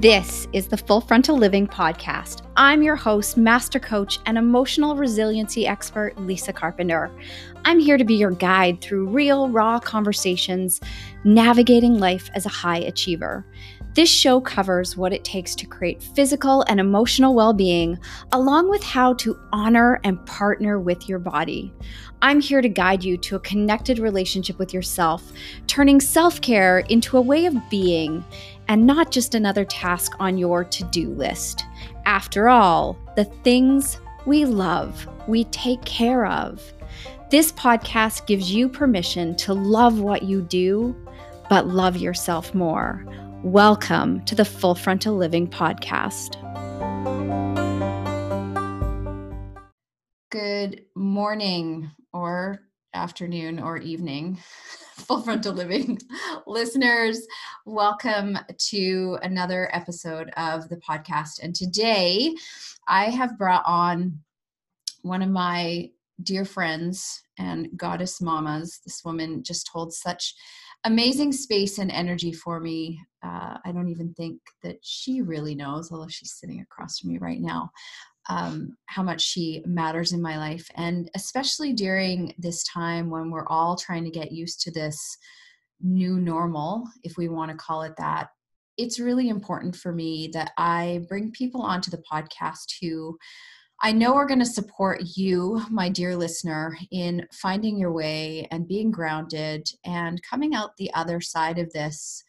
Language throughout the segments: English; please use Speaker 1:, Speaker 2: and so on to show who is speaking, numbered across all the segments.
Speaker 1: This is the Full Frontal Living Podcast. I'm your host, master coach, and emotional resiliency expert, Lisa Carpenter. I'm here to be your guide through real, raw conversations, navigating life as a high achiever. This show covers what it takes to create physical and emotional well being, along with how to honor and partner with your body. I'm here to guide you to a connected relationship with yourself, turning self care into a way of being and not just another task on your to do list. After all, the things we love, we take care of. This podcast gives you permission to love what you do, but love yourself more. Welcome to the Full Frontal Living Podcast. Good morning, or afternoon, or evening. Full Frontal Living listeners. Welcome to another episode of the podcast. And today I have brought on one of my dear friends and goddess mamas. This woman just holds such amazing space and energy for me. Uh, I don't even think that she really knows, although she's sitting across from me right now um, how much she matters in my life. And especially during this time when we're all trying to get used to this new normal, if we want to call it that, it's really important for me that I bring people onto the podcast who I know are going to support you, my dear listener, in finding your way and being grounded and coming out the other side of this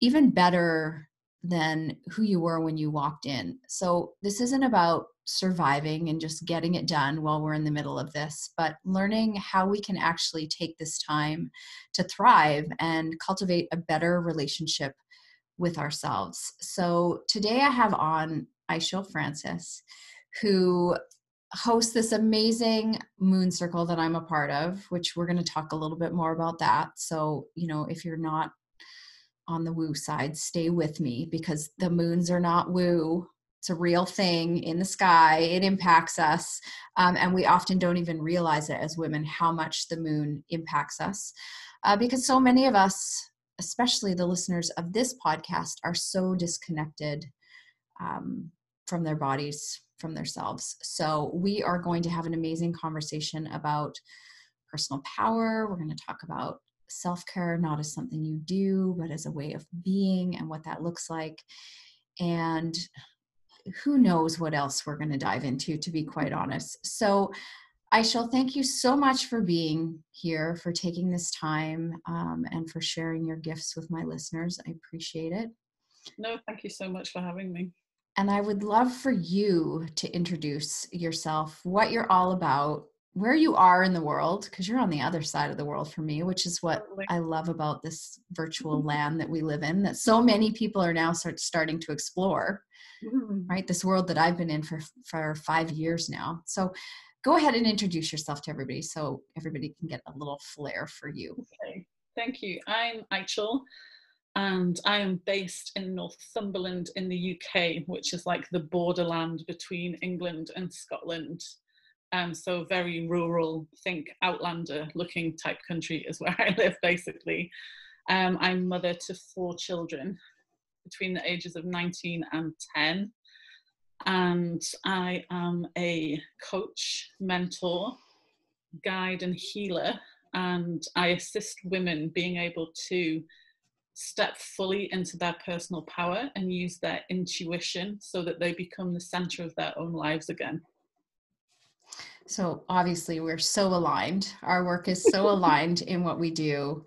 Speaker 1: even better than who you were when you walked in. So, this isn't about surviving and just getting it done while we're in the middle of this, but learning how we can actually take this time to thrive and cultivate a better relationship with ourselves. So, today I have on Ichel Francis, who hosts this amazing moon circle that I'm a part of, which we're going to talk a little bit more about that. So, you know, if you're not on the woo side, stay with me because the moons are not woo. It's a real thing in the sky. It impacts us. Um, and we often don't even realize it as women how much the moon impacts us. Uh, because so many of us, especially the listeners of this podcast, are so disconnected um, from their bodies, from themselves. So we are going to have an amazing conversation about personal power. We're going to talk about self care not as something you do, but as a way of being and what that looks like. And who knows what else we're going to dive into, to be quite honest. So, Ichel thank you so much for being here, for taking this time, um, and for sharing your gifts with my listeners. I appreciate it.
Speaker 2: No, thank you so much for having me.
Speaker 1: And I would love for you to introduce yourself, what you're all about, where you are in the world because you're on the other side of the world for me which is what i love about this virtual land that we live in that so many people are now start starting to explore mm-hmm. right? This world that i've been in for for five years now. So go ahead and introduce yourself to everybody so everybody can get a little flair for you.
Speaker 2: Okay. Thank you. I'm Ichel and I am based in Northumberland in the UK, which is like the borderland between England and Scotland. Um, so very rural, think Outlander looking type country is where I live basically. Um, I'm mother to four children between the ages of 19 and 10. And I am a coach, mentor, guide, and healer. And I assist women being able to step fully into their personal power and use their intuition so that they become the center of their own lives again.
Speaker 1: So obviously, we're so aligned. Our work is so aligned in what we do.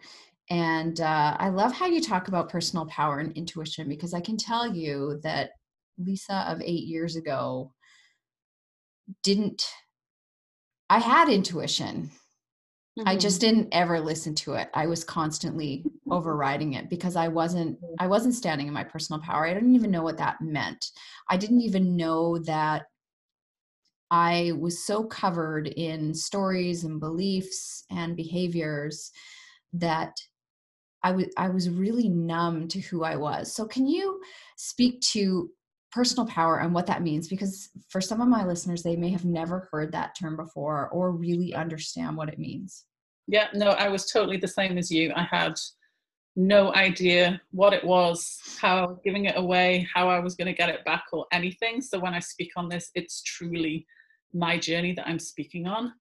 Speaker 1: And uh, I love how you talk about personal power and intuition because I can tell you that Lisa of eight years ago didn't, I had intuition. Mm-hmm. I just didn't ever listen to it. I was constantly overriding it because I wasn't I wasn't standing in my personal power. I didn't even know what that meant. I didn't even know that I was so covered in stories and beliefs and behaviors that I was I was really numb to who I was. So can you speak to personal power and what that means because for some of my listeners they may have never heard that term before or really understand what it means.
Speaker 2: Yeah, no, I was totally the same as you. I had no idea what it was, how giving it away, how I was going to get it back, or anything. So when I speak on this, it's truly my journey that I'm speaking on.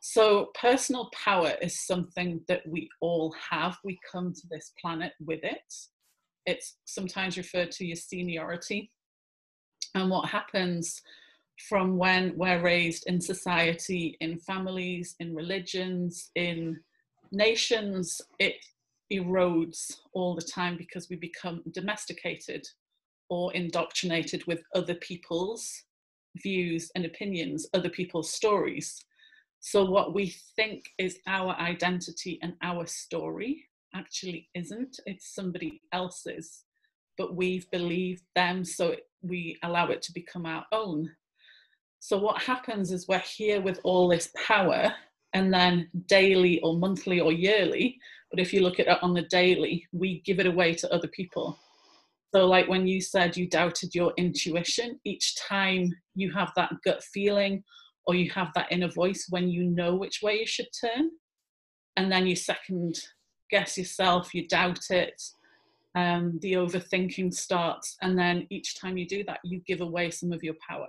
Speaker 2: So, personal power is something that we all have. We come to this planet with it. It's sometimes referred to as sovereignty. And what happens from when we're raised in society, in families, in religions, in nations, it erodes all the time because we become domesticated or indoctrinated with other people's views and opinions, other people's stories. So, what we think is our identity and our story actually isn't, it's somebody else's, but we've believed them, so we allow it to become our own. So, what happens is we're here with all this power, and then daily or monthly or yearly, but if you look at it on the daily, we give it away to other people. So, like when you said you doubted your intuition, each time you have that gut feeling or you have that inner voice when you know which way you should turn, and then you second guess yourself, you doubt it, um, the overthinking starts, and then each time you do that, you give away some of your power.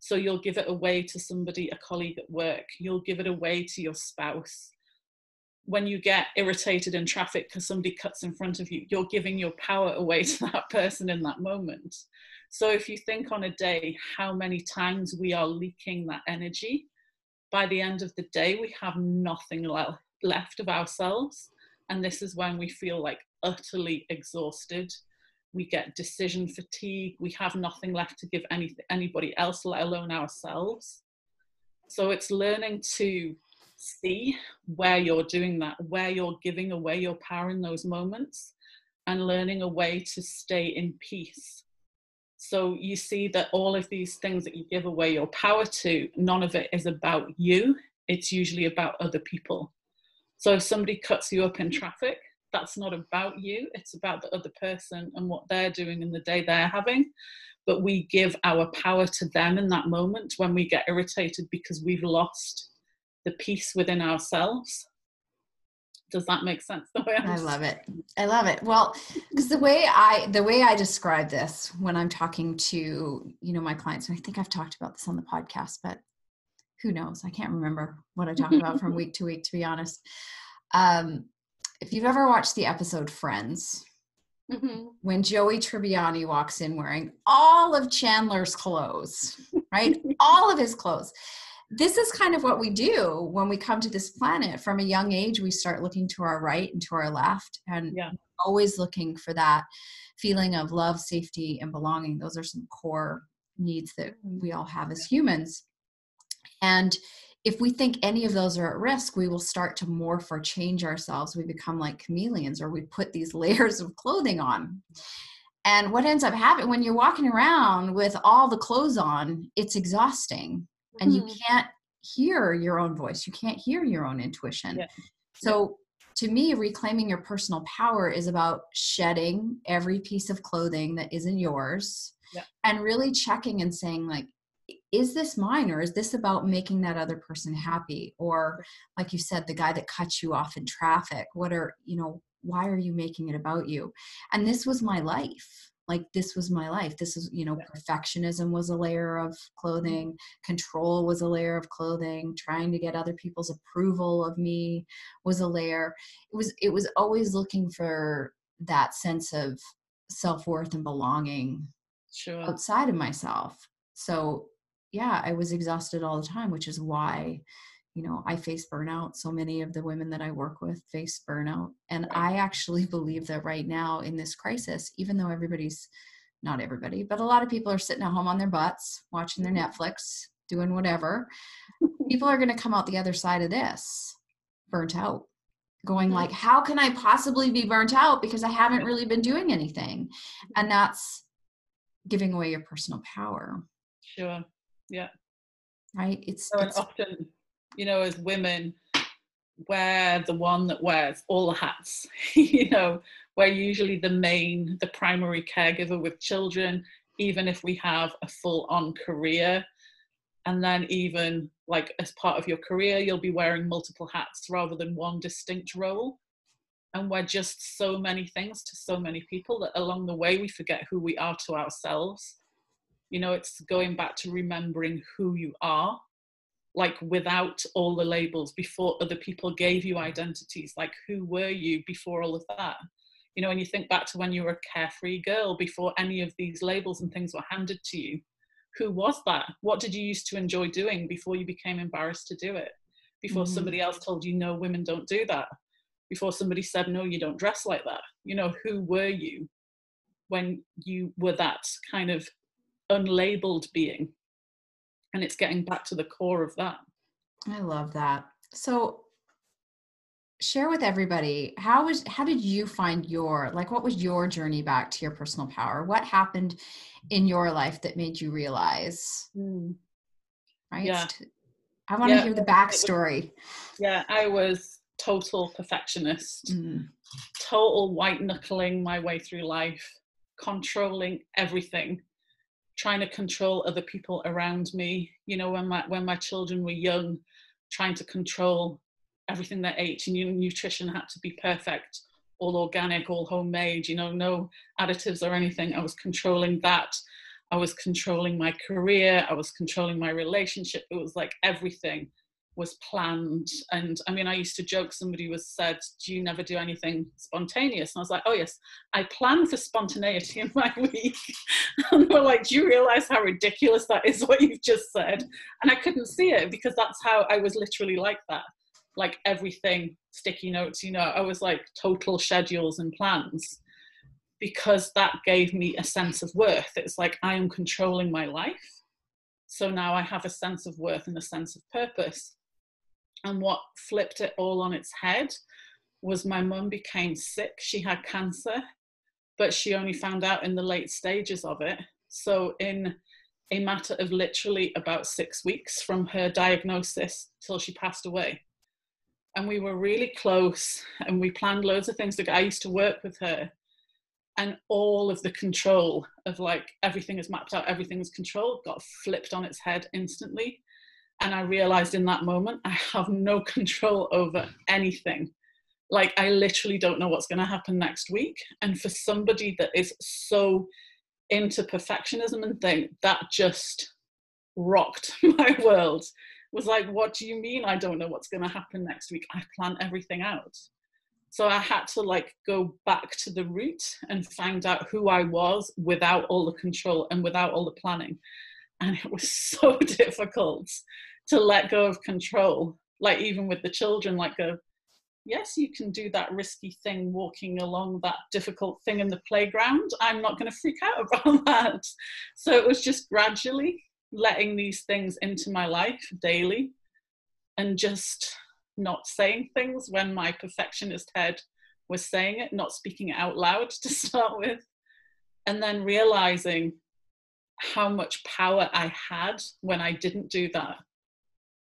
Speaker 2: So you'll give it away to somebody, a colleague at work, you'll give it away to your spouse. When you get irritated in traffic because somebody cuts in front of you, you're giving your power away to that person in that moment. So if you think on a day how many times we are leaking that energy, by the end of the day, we have nothing le- left of ourselves. And this is when we feel like utterly exhausted we get decision fatigue, we have nothing left to give any, anybody else, let alone ourselves. So it's learning to see where you're doing that, where you're giving away your power in those moments, and learning a way to stay in peace. So you see that all of these things that you give away your power to, none of it is about you, it's usually about other people. So if somebody cuts you up in traffic, that's not about you it's about the other person and what they're doing and the day they're having but we give our power to them in that moment when we get irritated because we've lost the peace within ourselves does that make sense
Speaker 1: the way i love it i love it well because the way i the way i describe this when i'm talking to you know my clients and i think i've talked about this on the podcast but who knows i can't remember what i talk about from week to week to be honest um, if you've ever watched the episode Friends, mm-hmm. when Joey Tribbiani walks in wearing all of Chandler's clothes, right? all of his clothes. This is kind of what we do when we come to this planet. From a young age, we start looking to our right and to our left, and yeah. always looking for that feeling of love, safety, and belonging. Those are some core needs that we all have as humans. And if we think any of those are at risk, we will start to morph or change ourselves. We become like chameleons or we put these layers of clothing on. And what ends up happening when you're walking around with all the clothes on, it's exhausting and mm-hmm. you can't hear your own voice. You can't hear your own intuition. Yeah. So, to me, reclaiming your personal power is about shedding every piece of clothing that isn't yours yeah. and really checking and saying, like, is this mine or is this about making that other person happy or like you said the guy that cuts you off in traffic what are you know why are you making it about you and this was my life like this was my life. This is you know perfectionism was a layer of mm-hmm. clothing control was a layer of clothing trying to get other people's approval of me was a layer. It was it was always looking for that sense of self-worth and belonging sure. outside of myself. So yeah, I was exhausted all the time, which is why, you know, I face burnout. So many of the women that I work with face burnout. And I actually believe that right now in this crisis, even though everybody's not everybody, but a lot of people are sitting at home on their butts, watching their mm-hmm. Netflix, doing whatever, people are going to come out the other side of this burnt out going mm-hmm. like how can i possibly be burnt out because i haven't really been doing anything and that's giving away your personal power
Speaker 2: sure yeah
Speaker 1: right it's,
Speaker 2: so
Speaker 1: it's
Speaker 2: often you know as women we're the one that wears all the hats you know we're usually the main the primary caregiver with children even if we have a full on career. And then even like as part of your career you'll be wearing multiple hats rather than one distinct role. And we're just so many things to so many people that along the way we forget who we are to ourselves. You know it's going back to remembering who you are like without all the labels before other people gave you identities like who were you before all of that? You know when you think back to when you were a carefree girl before any of these labels and things were handed to you. Who was that? What did you used to enjoy doing before you became embarrassed to do it? Before mm-hmm. somebody else told you no women don't do that. Before somebody said no you don't dress like that. You know who were you when you were that kind of unlabeled being and it's getting back to the core of that
Speaker 1: i love that so share with everybody how was how did you find your like what was your journey back to your personal power what happened in your life that made you realize mm. right yeah. i want to yeah. hear the backstory
Speaker 2: yeah i was total perfectionist mm. total white knuckling my way through life controlling everything trying to control other people around me. You know when my when my children were young trying to control everything they ate. And you know, nutrition had to be perfect all organic all homemade you know no additives or anything. I was controlling that. I was controlling my career. I was controlling my relationship. It was like everything was planned. And i mean i used to joke somebody was said do you never do anything spontaneous? And i was like oh yes i plan for spontaneity in my week. And we're like do you realize how ridiculous that is what you've just said? And i couldn't see it because that's how i was literally like that like everything sticky notes you know i was like total schedules and plans because that gave me a sense of worth. It's like i am controlling my life. So now i have a sense of worth and a sense of purpose and what flipped it all on its head was my mum became sick. She had cancer, but she only found out in the late stages of it. So, in a matter of literally about six weeks from her diagnosis till she passed away. And we were really close and we planned loads of things. I used to work with her and all of the control of like everything is mapped out, everything is controlled, got flipped on its head instantly. And I realized in that moment, I have no control over anything. Like, I literally don't know what's going to happen next week. And for somebody that is so into perfectionism and thing, that just rocked my world. Was like, what do you mean I don't know what's going to happen next week? I plan everything out. So I had to like go back to the root and find out who I was without all the control and without all the planning and it was so difficult to let go of control like even with the children like yes you can do that risky thing walking along that difficult thing in the playground. I'm not going to freak out about that. So it was just gradually letting these things into my life daily and just not saying things when my perfectionist head was saying it not speaking it out loud to start with and then realizing how much power I had when I didn't do that.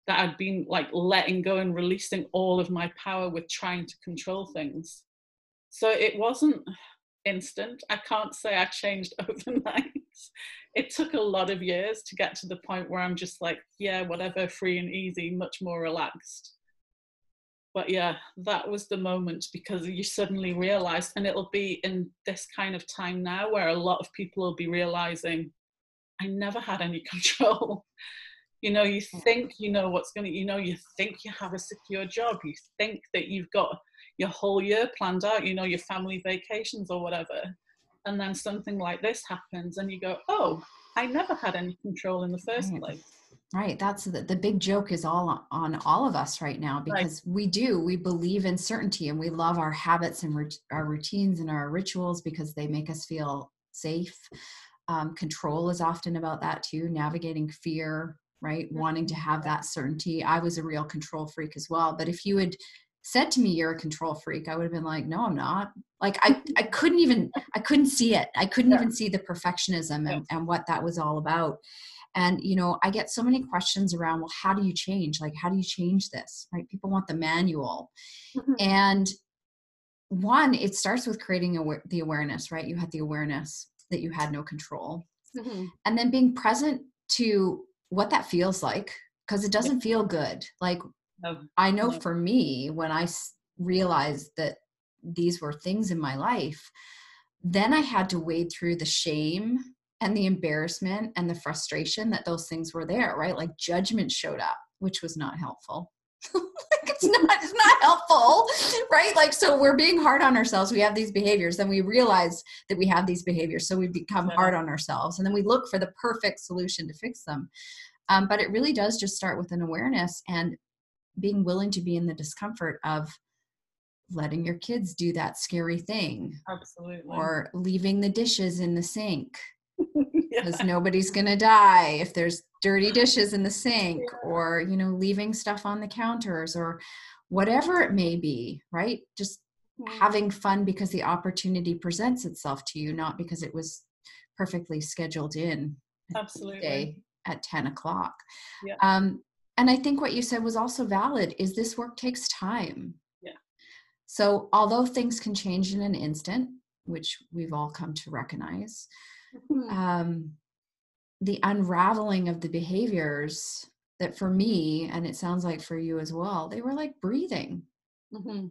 Speaker 2: That I'd been like letting go and releasing all of my power with trying to control things. So it wasn't instant. I can't say I changed overnight. it took a lot of years to get to the point where I'm just like, yeah, whatever, free and easy, much more relaxed. But yeah, that was the moment because you suddenly realize, and it'll be in this kind of time now where a lot of people will be realizing I never had any control. you know, you mm. think you know what's going to, you know, you think you have a secure job. You think that you've got your whole year planned out, you know, your family vacations or whatever. And then something like this happens and you go, oh, I never had any control in the first right. place.
Speaker 1: Right. That's the, the big joke is all on all of us right now because right. we do, we believe in certainty and we love our habits and our routines and our rituals because they make us feel safe um, control is often about that too, navigating fear, right? Wanting to have that certainty. I was a real control freak as well. But if you had said to me you're a control freak, I would have been like, no, I'm not. Like I, I couldn't even, I couldn't see it. I couldn't yeah. even see the perfectionism and, and what that was all about. And you know, I get so many questions around, well, how do you change? Like, how do you change this? Right? People want the manual. Mm-hmm. And one, it starts with creating the awareness, right? You had the awareness that you had no control. Mm-hmm. And then being present to what that feels like, because it doesn't feel good. Like, no. I know no. for me, when I realized that these were things in my life then i had to wade through the shame and the embarrassment and the frustration that those things were there right like judgment showed up which was not helpful like it's not it's not helpful right? Like so we're being hard on ourselves. We have these behaviors then we realize that we have these behaviors so we become hard on ourselves and then we look for the perfect solution to fix them. Um, but it really does just start with an awareness and being willing to be in the discomfort of letting your kids do that scary thing
Speaker 2: absolutely.
Speaker 1: or leaving the dishes in the sink because yeah. nobody's going to die if there's dirty dishes in the sink or you know leaving stuff on the counters or whatever it may be right just mm-hmm. having fun because the opportunity presents itself to you not because it was perfectly scheduled in
Speaker 2: absolutely
Speaker 1: at 10 o'clock yeah. um, and i think what you said was also valid is this work takes time
Speaker 2: yeah
Speaker 1: so although things can change in an instant which we've all come to recognize mm-hmm. um, the unraveling of the behaviors that for me and it sounds like for you as well they were like breathing.
Speaker 2: Mm-hmm.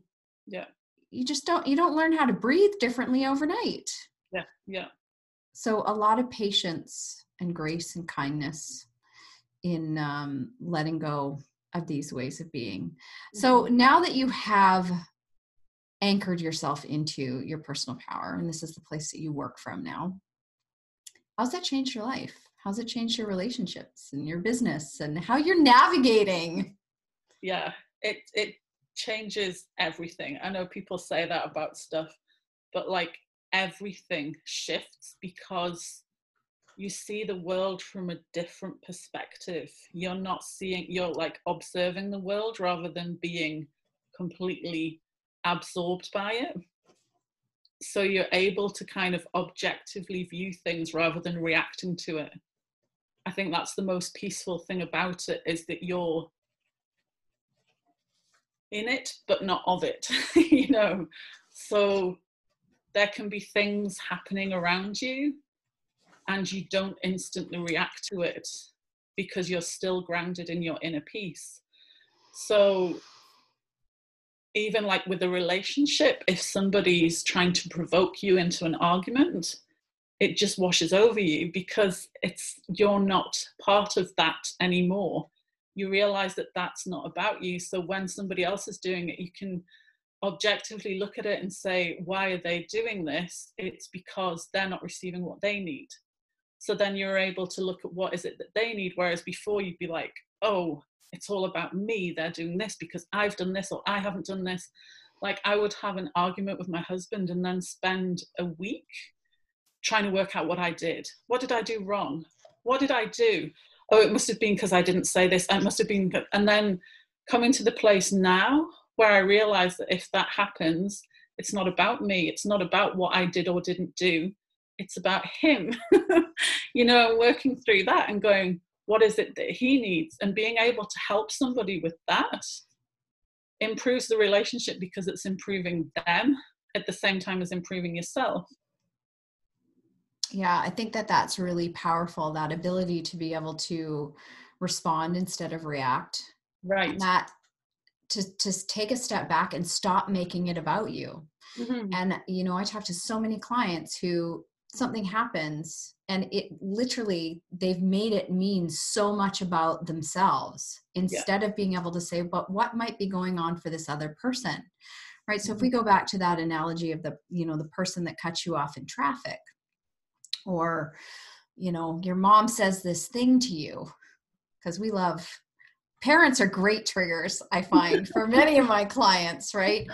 Speaker 2: yeah.
Speaker 1: You just don't you don't learn how to breathe differently overnight.
Speaker 2: Yeah yeah.
Speaker 1: So a lot of patience and grace and kindness in um, letting go of these ways of being. Mm-hmm. so now that you have anchored yourself into your personal power and this is the place that you work from now how's that changed your life how's it changed your relationships and your business and how you're navigating?
Speaker 2: Yeah it it changes everything. I know people say that about stuff but like everything shifts because you see the world from a different perspective. You're not seeing you're like observing the world rather than being completely absorbed by it. So you're able to kind of objectively view things rather than reacting to it i think that's the most peaceful thing about it is that you're in it but not of it you know? So there can be things happening around you and you don't instantly react to it because you're still grounded in your inner peace. So even like with a relationship, if somebody's trying to provoke you into an argument, it just washes over you because it's you're not part of that anymore. You realize that that's not about you. So when somebody else is doing it, you can objectively look at it and say, why are they doing this? It's because they're not receiving what they need. So then you're able to look at what is it that they need. Whereas before you'd be like, oh, it's all about me they're doing this because i've done this or i haven't done this like i would have an argument with my husband and then spend a week trying to work out what i did. What did i do wrong? What did i do? Oh it must have been because i didn't say this it must have been and then coming to the place now where i realize that if that happens it's not about me it's not about what i did or didn't do it's about him. You know working through that and going what is it that he needs? And being able to help somebody with that improves the relationship because it's improving them at the same time as improving yourself
Speaker 1: yeah i think that that's really powerful that ability to be able to respond instead of react
Speaker 2: right
Speaker 1: and that to to take a step back and stop making it about you mm-hmm. and you know i talk to so many clients who something happens and it literally they've made it mean so much about themselves instead yeah. of being able to say but what might be going on for this other person right so mm-hmm. if we go back to that analogy of the you know the person that cuts you off in traffic or you know your mom says this thing to you because we love parents are great triggers i find for many of my clients right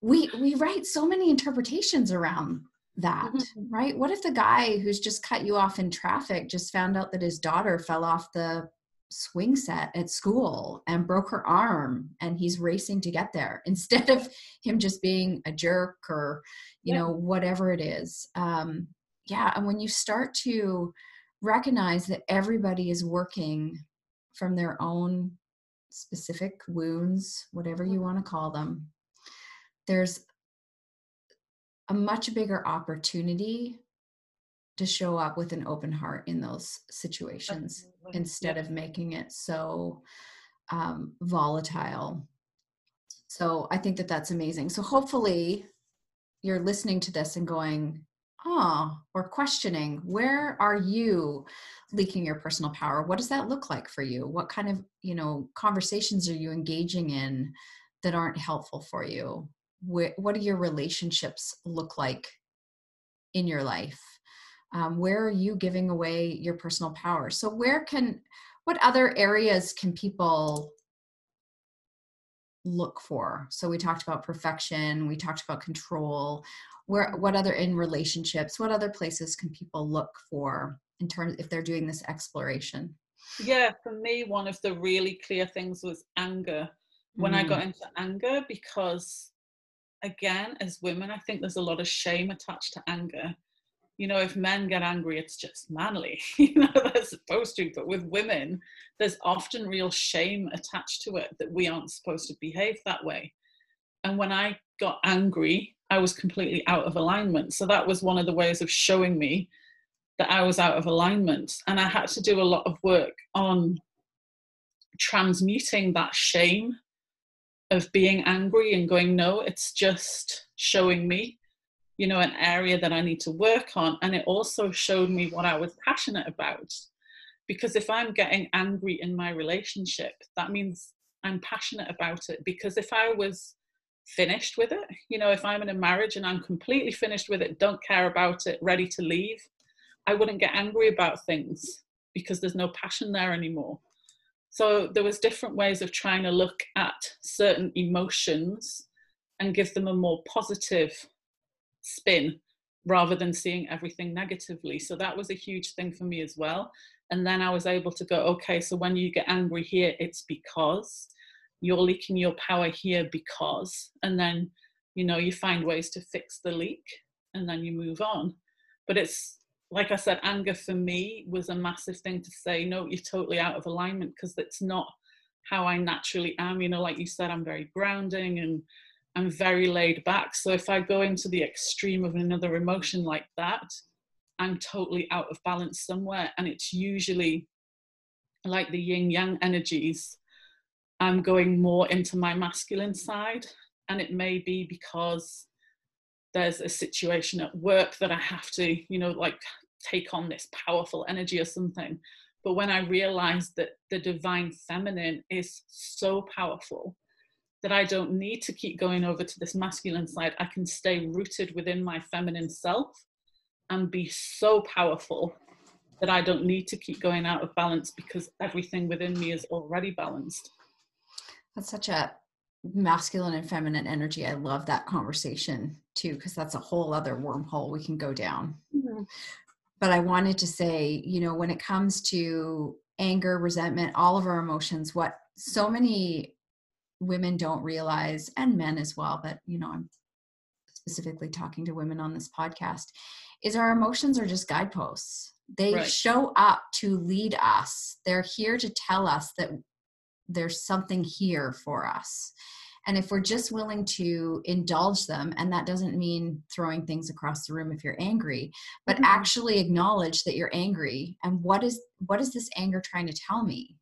Speaker 1: we we write so many interpretations around that, mm-hmm. right? What if the guy who's just cut you off in traffic just found out that his daughter fell off the swing set at school and broke her arm and he's racing to get there instead of him just being a jerk or you yeah. know whatever it is um yeah and when you start to recognize that everybody is working from their own specific wounds whatever you mm-hmm. want to call them there's a much bigger opportunity to show up with an open heart in those situations Absolutely. instead of making it so um, volatile. So I think that that's amazing. So hopefully you're listening to this and going, oh, or questioning, where are you leaking your personal power? What does that look like for you? What kind of, you know, conversations are you engaging in that aren't helpful for you? What do your relationships look like in your life? Um, where are you giving away your personal power? So where can, what other areas can people look for so we talked about perfection we talked about control where what other in relationships what other places can people look for in terms if they're doing this exploration
Speaker 2: yeah for me one of the really clear things was anger when mm. i got mm. into anger because again as women i think there's a lot of shame attached to anger you know, if men get angry, it's just manly, you know, they're supposed to. But with women, there's often real shame attached to it that we aren't supposed to behave that way. And when I got angry, I was completely out of alignment. So that was one of the ways of showing me that I was out of alignment. And I had to do a lot of work on transmuting that shame of being angry and going, no, it's just showing me you know, an area that I need to work on. And it also showed me what I was passionate about. Because if I'm getting angry in my relationship, that means I'm passionate about it. Because if I was finished with it, you know, if I'm in a marriage and I'm completely finished with it, don't care about it, ready to leave, I wouldn't get angry about things because there's no passion there anymore. So there was different ways of trying to look at certain emotions and give them a more positive spin rather than seeing everything negatively. So that was a huge thing for me as well. And then I was able to go, okay, so when you get angry here, it's because you're leaking your power here because, and then, you know, you find ways to fix the leak and then you move on. But it's, like I said, anger for me was a massive thing to say, no, you're totally out of alignment because that's not how I naturally am. You know, like you said, I'm very grounding and I'm very laid back. So if I go into the extreme of another emotion like that, I'm totally out of balance somewhere. And it's usually like the yin yang energies. I'm going more into my masculine side. And it may be because there's a situation at work that I have to, you know, like take on this powerful energy or something. But when I realized that the divine feminine is so powerful that I don't need to keep going over to this masculine side. I can stay rooted within my feminine self and be so powerful that I don't need to keep going out of balance because everything within me is already balanced.
Speaker 1: That's such a masculine and feminine energy. I love that conversation too, because that's a whole other wormhole we can go down. Mm-hmm. But I wanted to say, you know, when it comes to anger, resentment, all of our emotions, what so many women don't realize and men as well but you know i'm specifically talking to women on this podcast is our emotions are just guideposts they right. show up to lead us they're here to tell us that there's something here for us and if we're just willing to indulge them and that doesn't mean throwing things across the room if you're angry but mm-hmm. actually acknowledge that you're angry and what is what is this anger trying to tell me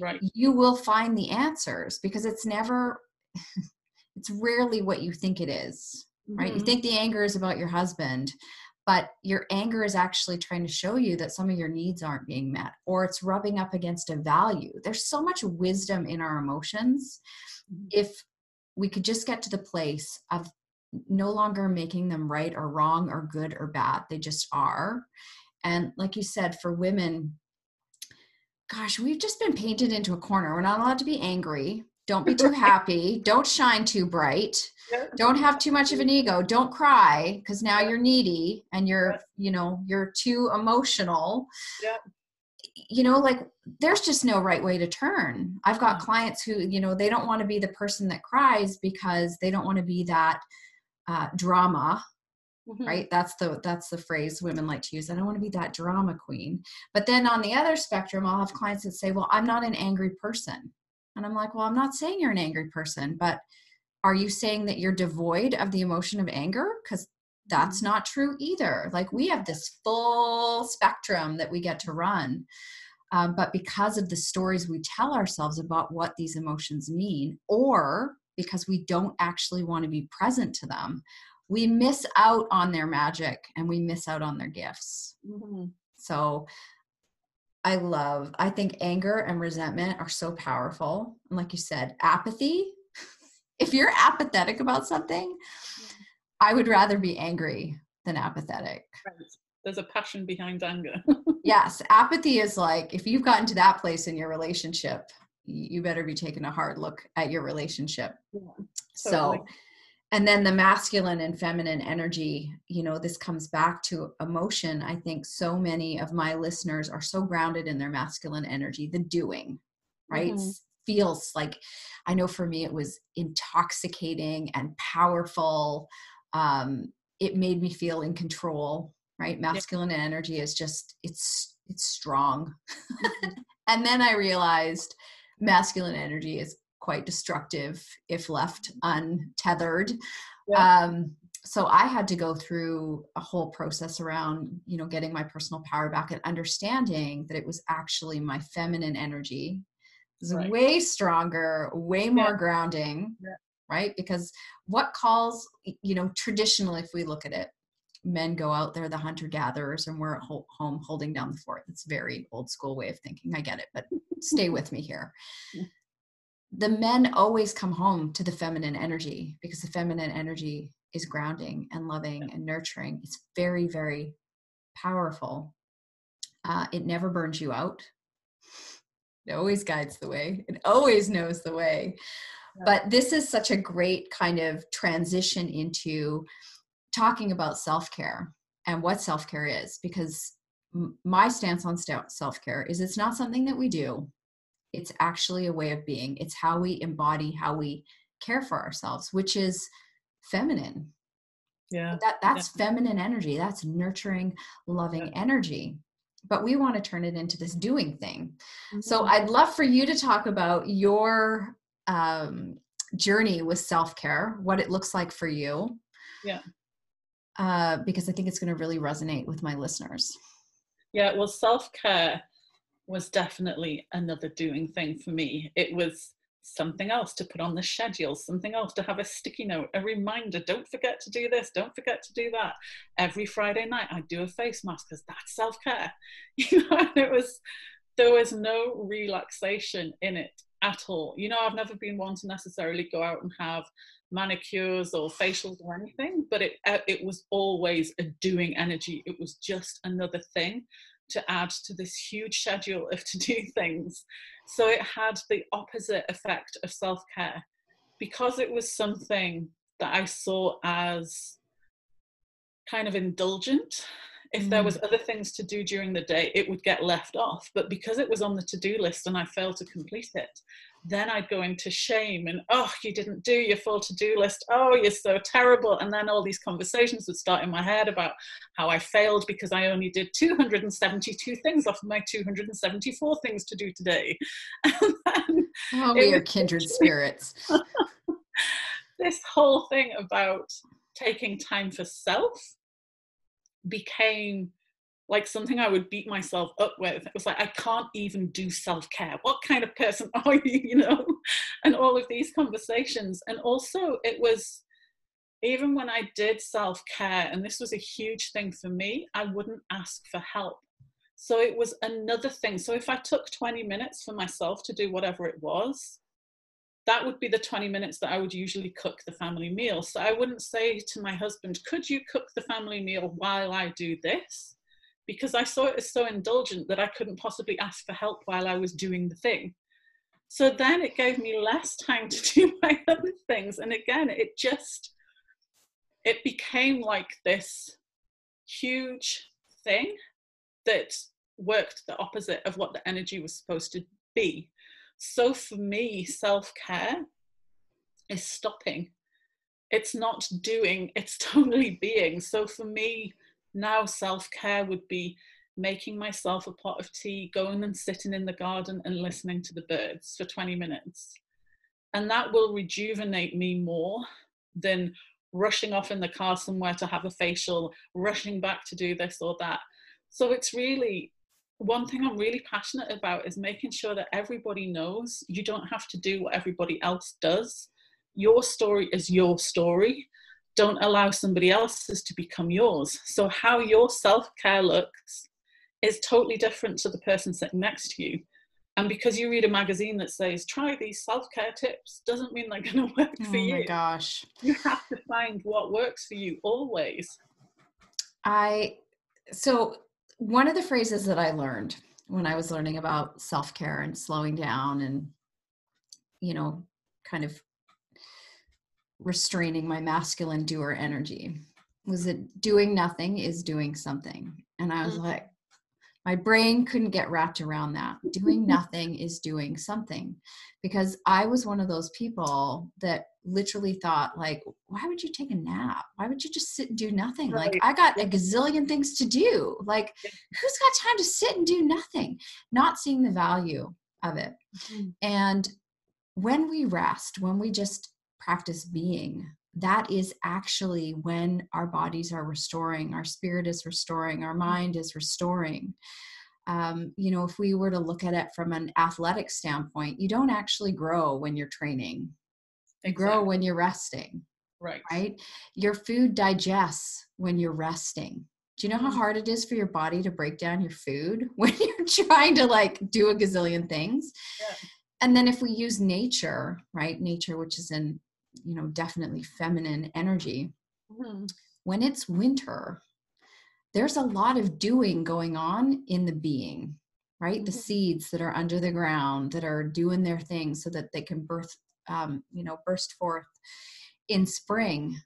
Speaker 2: right.
Speaker 1: you will find the answers because it's never it's rarely what you think it is right? Mm-hmm. you think the anger is about your husband but your anger is actually trying to show you that some of your needs aren't being met or it's rubbing up against a value. There's so much wisdom in our emotions. Mm-hmm. if we could just get to the place of no longer making them right or wrong or good or bad they just are. And like you said for women gosh, we've just been painted into a corner. We're not allowed to be angry. Don't be too happy. Don't shine too bright. Don't have too much of an ego. Don't cry because now you're needy and you're, you know, you're too emotional.
Speaker 2: Yeah.
Speaker 1: You know, like there's just no right way to turn. I've got clients who, you know, they don't want to be the person that cries because they don't want to be that uh, drama Mm-hmm. right? That's the that's the phrase women like to use. I don't want to be that drama queen. But then on the other spectrum i'll have clients that say well i'm not an angry person. And i'm like well i'm not saying you're an angry person but are you saying that you're devoid of the emotion of anger? Because that's mm-hmm. not true either. Like we have this full spectrum that we get to run um, but because of the stories we tell ourselves about what these emotions mean or because we don't actually want to be present to them we miss out on their magic and we miss out on their gifts mm-hmm. so i love i think anger and resentment are so powerful and like you said apathy if you're apathetic about something i would rather be angry than apathetic
Speaker 2: right. there's a passion behind anger
Speaker 1: yes apathy is like if you've gotten to that place in your relationship you better be taking a hard look at your relationship. Yeah, totally. So, and then the masculine and feminine energy, you know, this comes back to emotion. I think so many of my listeners are so grounded in their masculine energy, the doing, right? Mm-hmm. Feels like, I know for me, it was intoxicating and powerful. Um, it made me feel in control, right? Masculine yeah. energy is just, it's, it's strong. Mm-hmm. and then I realized, masculine energy is quite destructive if left untethered. Yeah. Um, so I had to go through a whole process around, you know, getting my personal power back and understanding that it was actually my feminine energy. It was right. way stronger, way more yeah. grounding, yeah. right? Because what calls, you know, traditionally, if we look at it, men go out there, the hunter gatherers, and we're at home holding down the fort. It's very old school way of thinking. I get it, but stay with me here. The men always come home to the feminine energy because the feminine energy is grounding and loving and nurturing. It's very, very powerful. Uh, it never burns you out. It always guides the way. It always knows the way. But this is such a great kind of transition into talking about self care and what self care is because my stance on self care is it's not something that we do, it's actually a way of being. It's how we embody, how we care for ourselves, which is feminine.
Speaker 2: Yeah.
Speaker 1: That that's yeah. feminine energy. That's nurturing, loving yeah. energy. But we want to turn it into this doing thing. Mm-hmm. So I'd love for you to talk about your um, journey with self care, what it looks like for you.
Speaker 2: Yeah
Speaker 1: uh, because I think it's going to really resonate with my listeners.
Speaker 2: Yeah, well, self care was definitely another doing thing for me. It was something else to put on the schedule, something else to have a sticky note, a reminder don't forget to do this, don't forget to do that. Every Friday night, I do a face mask because that's self care. You know, it was, there was no relaxation in it at all. You know, I've never been one to necessarily go out and have manicures or facials or anything, but it uh, it was always a doing energy. It was just another thing to add to this huge schedule of to do things. So it had the opposite effect of self care because it was something that I saw as kind of indulgent. If there was mm. other things to do during the day, it would get left off. But because it was on the to do list and I failed to complete it, then I'd go into shame and, oh, you didn't do your full to do list. Oh, you're so terrible. And then all these conversations would start in my head about how I failed because I only did 272 things off of my 274 things to do today.
Speaker 1: oh, we are kindred spirits.
Speaker 2: this whole thing about taking time for self became like something I would beat myself up with. It was like, I can't even do self care. What kind of person are you? You know, and all of these conversations. And also, it was even when I did self care, and this was a huge thing for me, I wouldn't ask for help. So it was another thing. So if I took 20 minutes for myself to do whatever it was, that would be the 20 minutes that I would usually cook the family meal. So I wouldn't say to my husband, Could you cook the family meal while I do this? because I saw it as so indulgent that I couldn't possibly ask for help while I was doing the thing. So then it gave me less time to do my other things. And again, it just, it became like this huge thing that worked the opposite of what the energy was supposed to be. So for me, self care is stopping. It's not doing, it's totally being. So for me, now self care would be making myself a pot of tea, going and sitting in the garden and listening to the birds for 20 minutes. And that will rejuvenate me more than rushing off in the car somewhere to have a facial, rushing back to do this or that. So it's really one thing I'm really passionate about is making sure that everybody knows you don't have to do what everybody else does your story is your story. Don't allow somebody else's to become yours. So, how your self care looks is totally different to the person sitting next to you. And because you read a magazine that says, try these self care tips, doesn't mean they're going to work
Speaker 1: oh
Speaker 2: for you.
Speaker 1: Oh my gosh.
Speaker 2: You have to find what works for you always.
Speaker 1: I, so one of the phrases that I learned when I was learning about self care and slowing down and, you know, kind of restraining my masculine doer energy was that doing nothing is doing something. And I was mm-hmm. like, my brain couldn't get wrapped around that. Doing nothing is doing something because I was one of those people that literally thought like why would you take a nap? Why would you just sit and do nothing? Right. Like I got a gazillion things to do. Like who's got time to sit and do nothing? Not seeing the value of it. Mm-hmm. And when we rest, when we just practice being, that is actually when our bodies are restoring, our spirit is restoring, our mind is restoring. Um, you know, if we were to look at it from an athletic standpoint, you don't actually grow when you're training. You exactly. grow when you're resting.
Speaker 2: Right.
Speaker 1: Right. Your food digests when you're resting. Do you know how mm-hmm. hard it is for your body to break down your food when you're trying to like do a gazillion things? Yeah. And then if we use nature, right? Nature, which is in you know definitely feminine energy mm-hmm. when it's winter there's a lot of doing going on in the being right mm-hmm. the seeds that are under the ground that are doing their thing so that they can birth um, you know burst forth in spring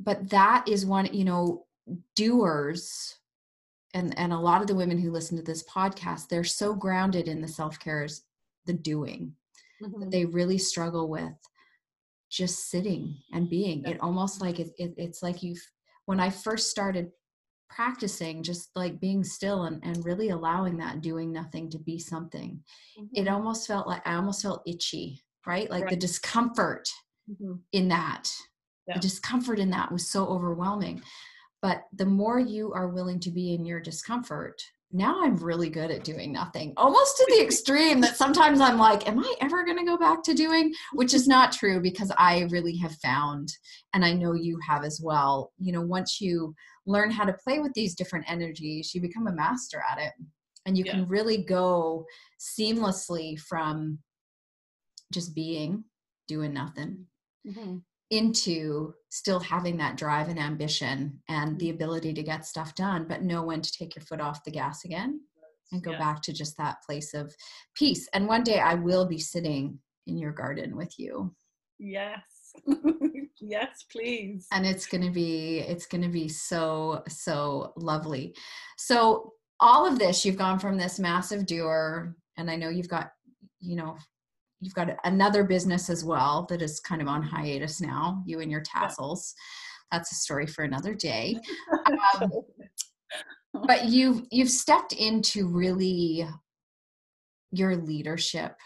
Speaker 1: but that is one you know doers and and a lot of the women who listen to this podcast they're so grounded in the self-care is the doing mm-hmm. they really struggle with just sitting and being it almost like it, it, it's like you've when i first started practicing just like being still and, and really allowing that doing nothing to be something mm-hmm. it almost felt like i almost felt itchy right like right. the discomfort mm-hmm. in that yeah. the discomfort in that was so overwhelming but the more you are willing to be in your discomfort now I'm really good at doing nothing, almost to the extreme that sometimes I'm like, am I ever going to go back to doing? Which is not true because I really have found, and I know you have as well, you know, once you learn how to play with these different energies, you become a master at it. And you yeah. can really go seamlessly from just being, doing nothing, mm-hmm into still having that drive and ambition and the mm-hmm. ability to get stuff done, but know when to take your foot off the gas again and go yeah. back to just that place of peace. And one day I will be sitting in your garden with you.
Speaker 2: Yes. yes, please.
Speaker 1: And it's going to be it's going to be so so lovely. So all of this you've gone from this massive doer and I know you've got you know you've got another business as well that is kind of on hiatus now you and your tassels. That's a story for another day. Um, but you've you've stepped into really your leadership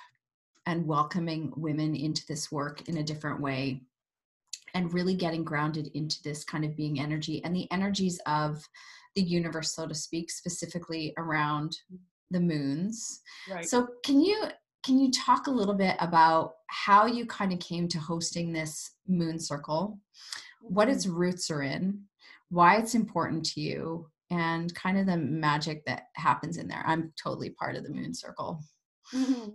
Speaker 1: and welcoming women into this work in a different way and really getting grounded into this kind of being energy and the energies of the universe so to speak specifically around the moons. Right. so can you can you talk a little bit about how you kind of came to hosting this moon circle what its mm-hmm. roots are in why it's important to you and kind of the magic that happens in there i'm totally part of the moon circle mm-hmm.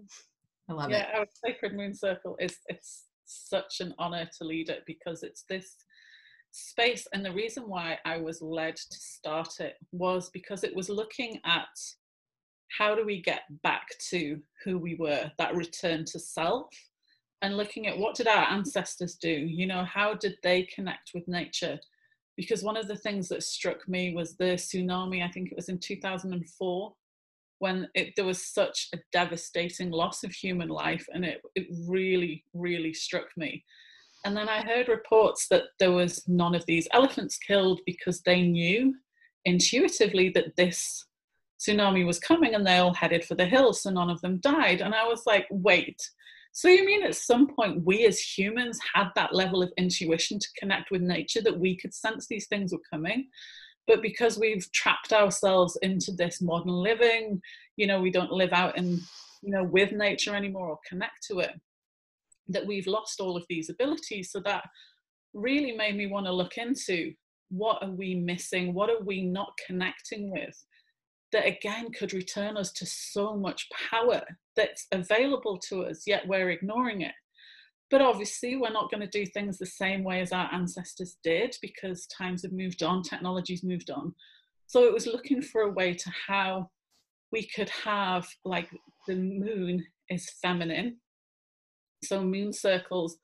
Speaker 1: i love
Speaker 2: yeah,
Speaker 1: it
Speaker 2: our sacred moon circle is it's such an honor to lead it because it's this space and the reason why i was led to start it was because it was looking at how do we get back to who we were, that return to self, and looking at what did our ancestors do? You know, how did they connect with nature? Because one of the things that struck me was the tsunami, I think it was in 2004, when it, there was such a devastating loss of human life, and it, it really, really struck me. And then I heard reports that there was none of these elephants killed because they knew intuitively that this tsunami was coming and they all headed for the hills, so none of them died. And I was like, wait, so you mean at some point we as humans had that level of intuition to connect with nature that we could sense these things were coming? But because we've trapped ourselves into this modern living, you know, we don't live out in, you know, with nature anymore or connect to it. that we've lost all of these abilities. So that really made me want to look into what are we missing? What are we not connecting with? That again could return us to so much power that's available to us, yet we're ignoring it. But obviously, we're not going to do things the same way as our ancestors did because times have moved on, technology's moved on. So it was looking for a way to how we could have, like, the moon is feminine. So moon circles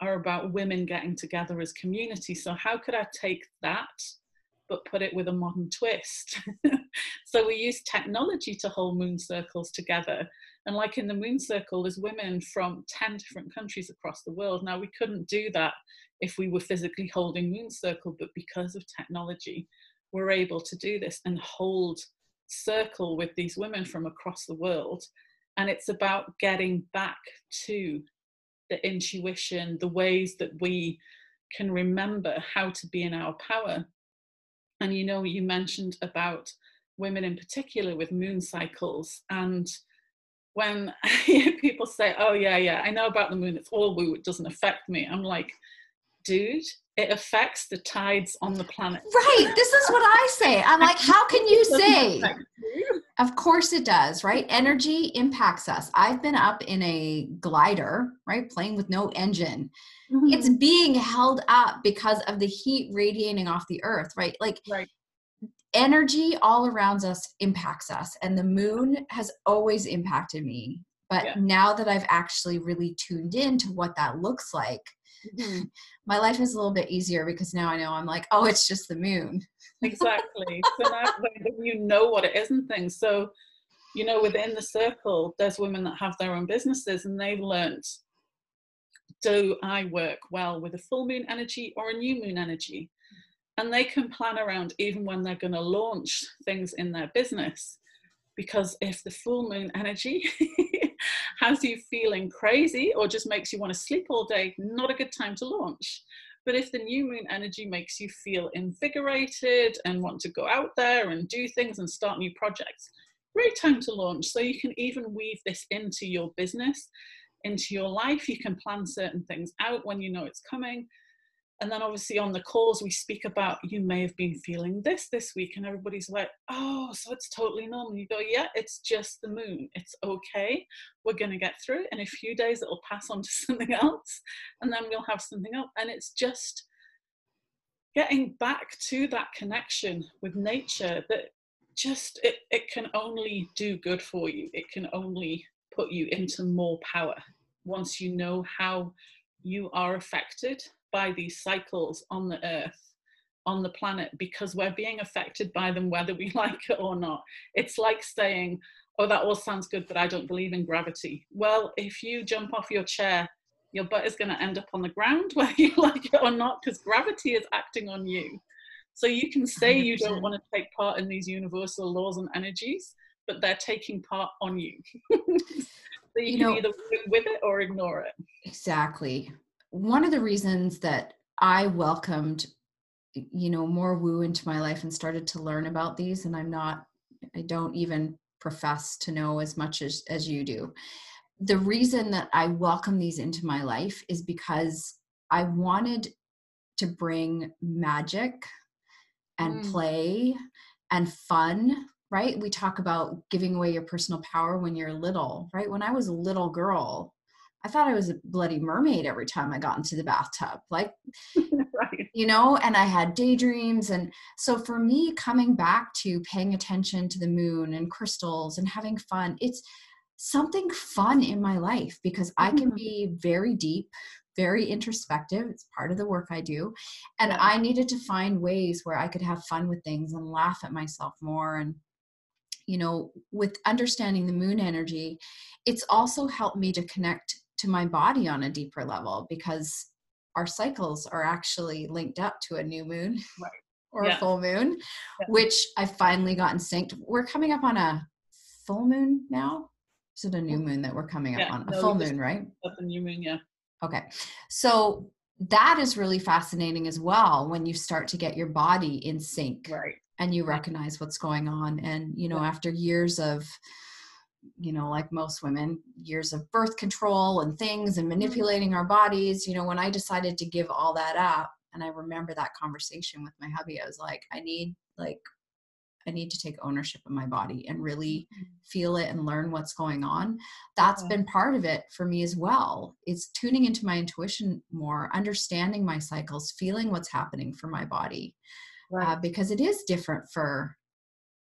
Speaker 2: are about women getting together as community. So how could I take that but put it with a modern twist? so we use technology to hold moon circles together. And like in the moon circle, there's women from 10 different countries across the world. Now we couldn't do that if we were physically holding moon circle, but because of technology, we're able to do this and hold circle with these women from across the world. And it's about getting back to the intuition, the ways that we can remember how to be in our power. And you know, you mentioned about women in particular with moon cycles. And when people say, Oh, yeah, yeah, I know about the moon, it's all woo, it doesn't affect me, I'm like, dude, it affects the tides on the planet.
Speaker 1: Right. This is what I say. I'm like, how can you say? Of course it does, right? Energy impacts us. I've been up in a glider, right? Playing with no engine. Mm-hmm. It's being held up because of the heat radiating off the earth, right? Like, right. energy all around us impacts us. And the moon has always impacted me. But yeah. now that I've actually really tuned in to what that looks like. my life is a little bit easier because now I know I'm like, oh, it's just the moon.
Speaker 2: exactly. So now you know what it is and things. So, you know, within the circle, there's women that have their own businesses and they've learned do I work well with a full moon energy or a new moon energy? And they can plan around even when they're going to launch things in their business. Because if the full moon energy has you feeling crazy or just makes you want to sleep all day, not a good time to launch. But if the new moon energy makes you feel invigorated and want to go out there and do things and start new projects, great time to launch. So you can even weave this into your business, into your life. You can plan certain things out when you know it's coming and then obviously on the calls we speak about you may have been feeling this this week and everybody's like oh so it's totally normal. You go yeah it's just the moon. It's okay. We're going to get through it in a few days. It'll pass on to something else and then we'll have something else. And it's just getting back to that connection with nature that just it, it can only do good for you. It can only put you into more power once you know how you are affected by these cycles on the earth on the planet because we're being affected by them whether we like it or not. It's like saying oh that all sounds good but i don't believe in gravity. Well if you jump off your chair your butt is going to end up on the ground whether you like it or not because gravity is acting on you. So you can say 100%. you don't want to take part in these universal laws and energies but they're taking part on you. So you, you can know, either work with it or ignore it.
Speaker 1: Exactly one of the reasons that I welcomed, you know, more woo into my life and started to learn about these, and I'm not, I don't even profess to know as much as, as you do. The reason that I welcome these into my life is because I wanted to bring magic and mm. play and fun right we talk about giving away your personal power when you're little right when i was a little girl I thought I was a bloody mermaid every time I got into the bathtub. Like, right. you know, and I had daydreams. And so for me, coming back to paying attention to the moon and crystals and having fun, it's something fun in my life because I can mm-hmm. be very deep, very introspective. It's part of the work I do. And yeah. I needed to find ways where I could have fun with things and laugh at myself more and you know, with understanding the moon energy, it's also helped me to connect to my body on a deeper level because our cycles are actually linked up to a new moon right. or yeah. a full moon, yeah. which I finally gotten synced. We're coming up on a full moon now. Is it a new moon that we're coming yeah, up on? A no, full moon, right?
Speaker 2: That's a new moon, yeah.
Speaker 1: Okay. So that is really fascinating as well when you start to get your body in sync.
Speaker 2: Right.
Speaker 1: And you recognize what's going on. And, you know, after years of you know, like most women, years of birth control and things and
Speaker 2: Mm-hmm.
Speaker 1: manipulating our bodies. You know, when I decided to give all that up, and I remember that conversation with my hubby, I was like, I need, like, I need to take ownership of my body and really feel it and learn what's going on. That's
Speaker 2: Yeah.
Speaker 1: been part of it for me as well. It's tuning into my intuition more, understanding my cycles, feeling what's happening for my body, uh, because it is different for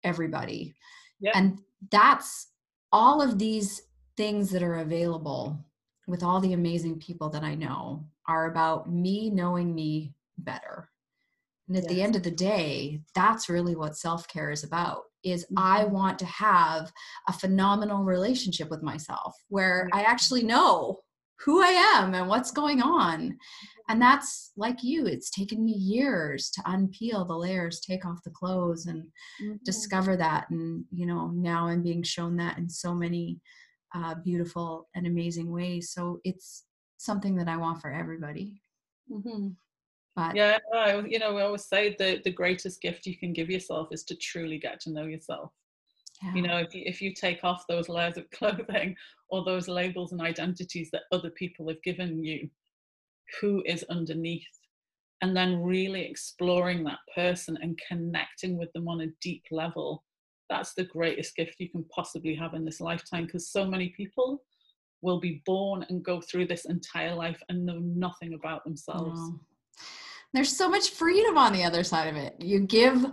Speaker 1: everybody.
Speaker 2: Yeah.
Speaker 1: And that's all of these things that are available with all the amazing people that I know are about me knowing me better. And at the end of the day, that's really what self-care is about. Is I
Speaker 2: Mhm.
Speaker 1: want to have a phenomenal relationship with myself where. I actually know who I am and what's going on. And that's like you, it's taken me years to unpeel the layers, take off the clothes and
Speaker 2: Mhm.
Speaker 1: discover that and you know now i'm being shown that in so many uh, beautiful and amazing ways so it's something that i want for everybody
Speaker 2: mm-hmm.
Speaker 1: but
Speaker 2: Yeah, I, you know, we always say the the greatest gift you can give yourself is to truly get to know yourself.
Speaker 1: yeah,
Speaker 2: You know, if you, if you take off those layers of clothing or those labels and identities that other people have given you, who is underneath, and then really exploring that person and connecting with them on a deep level, that's the greatest gift you can possibly have in this lifetime. Because so many people will be born and go through this entire life and know nothing about themselves.
Speaker 1: there's so much freedom on the other side of it. You give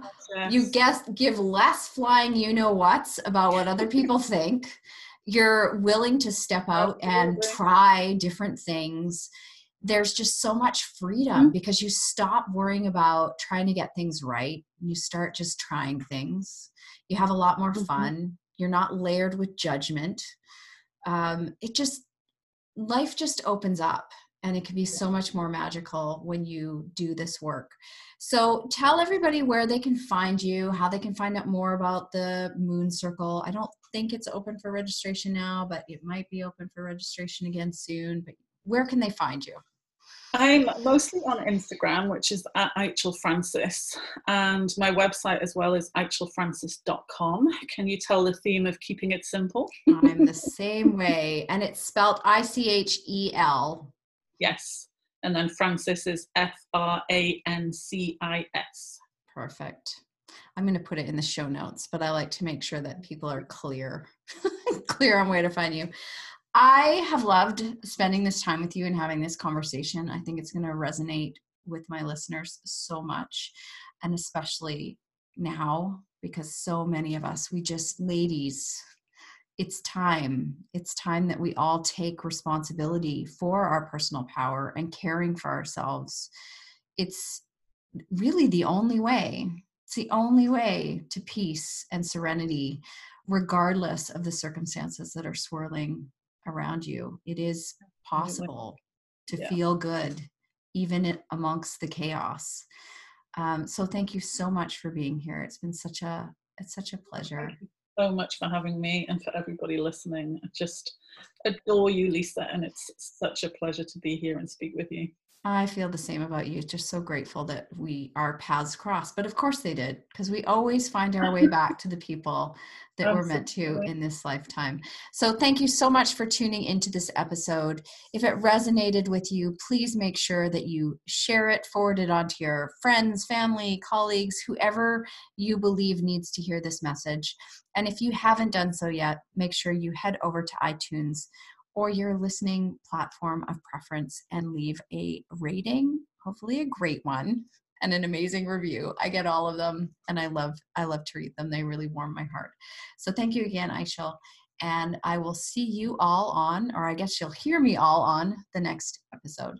Speaker 1: you guess give less flying you know what's about what other people think. You're willing to step out and try different things there's just so much freedom because you stop worrying about trying to get things right. You start just trying things. You have a lot more
Speaker 2: Mhm.
Speaker 1: fun. You're not layered with judgment. Um, it just life just opens up and it can be so much more magical when you do this work. So tell everybody where they can find you how they can find out more about the moon circle. I don't think it's open for registration now but it might be open for registration again soon but where can they find you
Speaker 2: I'm mostly on Instagram, which is at Ichel Francis, and my website as well is ichelfrancis.com. Can you tell the theme of keeping it simple?
Speaker 1: i'm the same way and it's spelled E i-c-h-e-l
Speaker 2: Yes. And then Francis is F R A N C I S.
Speaker 1: perfect i'm going to put it in the show notes but i like to make sure that people are clear clear on where to find you I have loved spending this time with you and having this conversation. I think it's going to resonate with my listeners so much, and especially now because so many of us, we just, ladies, it's time. It's time that we all take responsibility for our personal power and caring for ourselves. It's really the only way. It's the only way to peace and serenity, regardless of the circumstances that are swirling around you. It is possible to
Speaker 2: Yeah.
Speaker 1: feel good even amongst the chaos. Um, so thank you so much for being here. It's been such a it's such a pleasure.
Speaker 2: Thank you so much for having me and for everybody listening. I just adore you, Lisa, and it's such a pleasure to be here and speak with you.
Speaker 1: I feel the same about you. Just so grateful that we our paths crossed. But of course they did, because we always find our way back to the people that we're meant to in this lifetime. So thank you so much for tuning into this episode. If it resonated with you, please make sure that you share it, forward it on to your friends, family, colleagues, whoever you believe needs to hear this message. And if you haven't done so yet, make sure you head over to iTunes or your listening platform of preference and leave a rating, hopefully a great one, and an amazing review. I get all of them and I love I love to read them. They really warm my heart. So thank you again, Ichel. And I will see you all on, or I guess you'll hear me all on the next episode.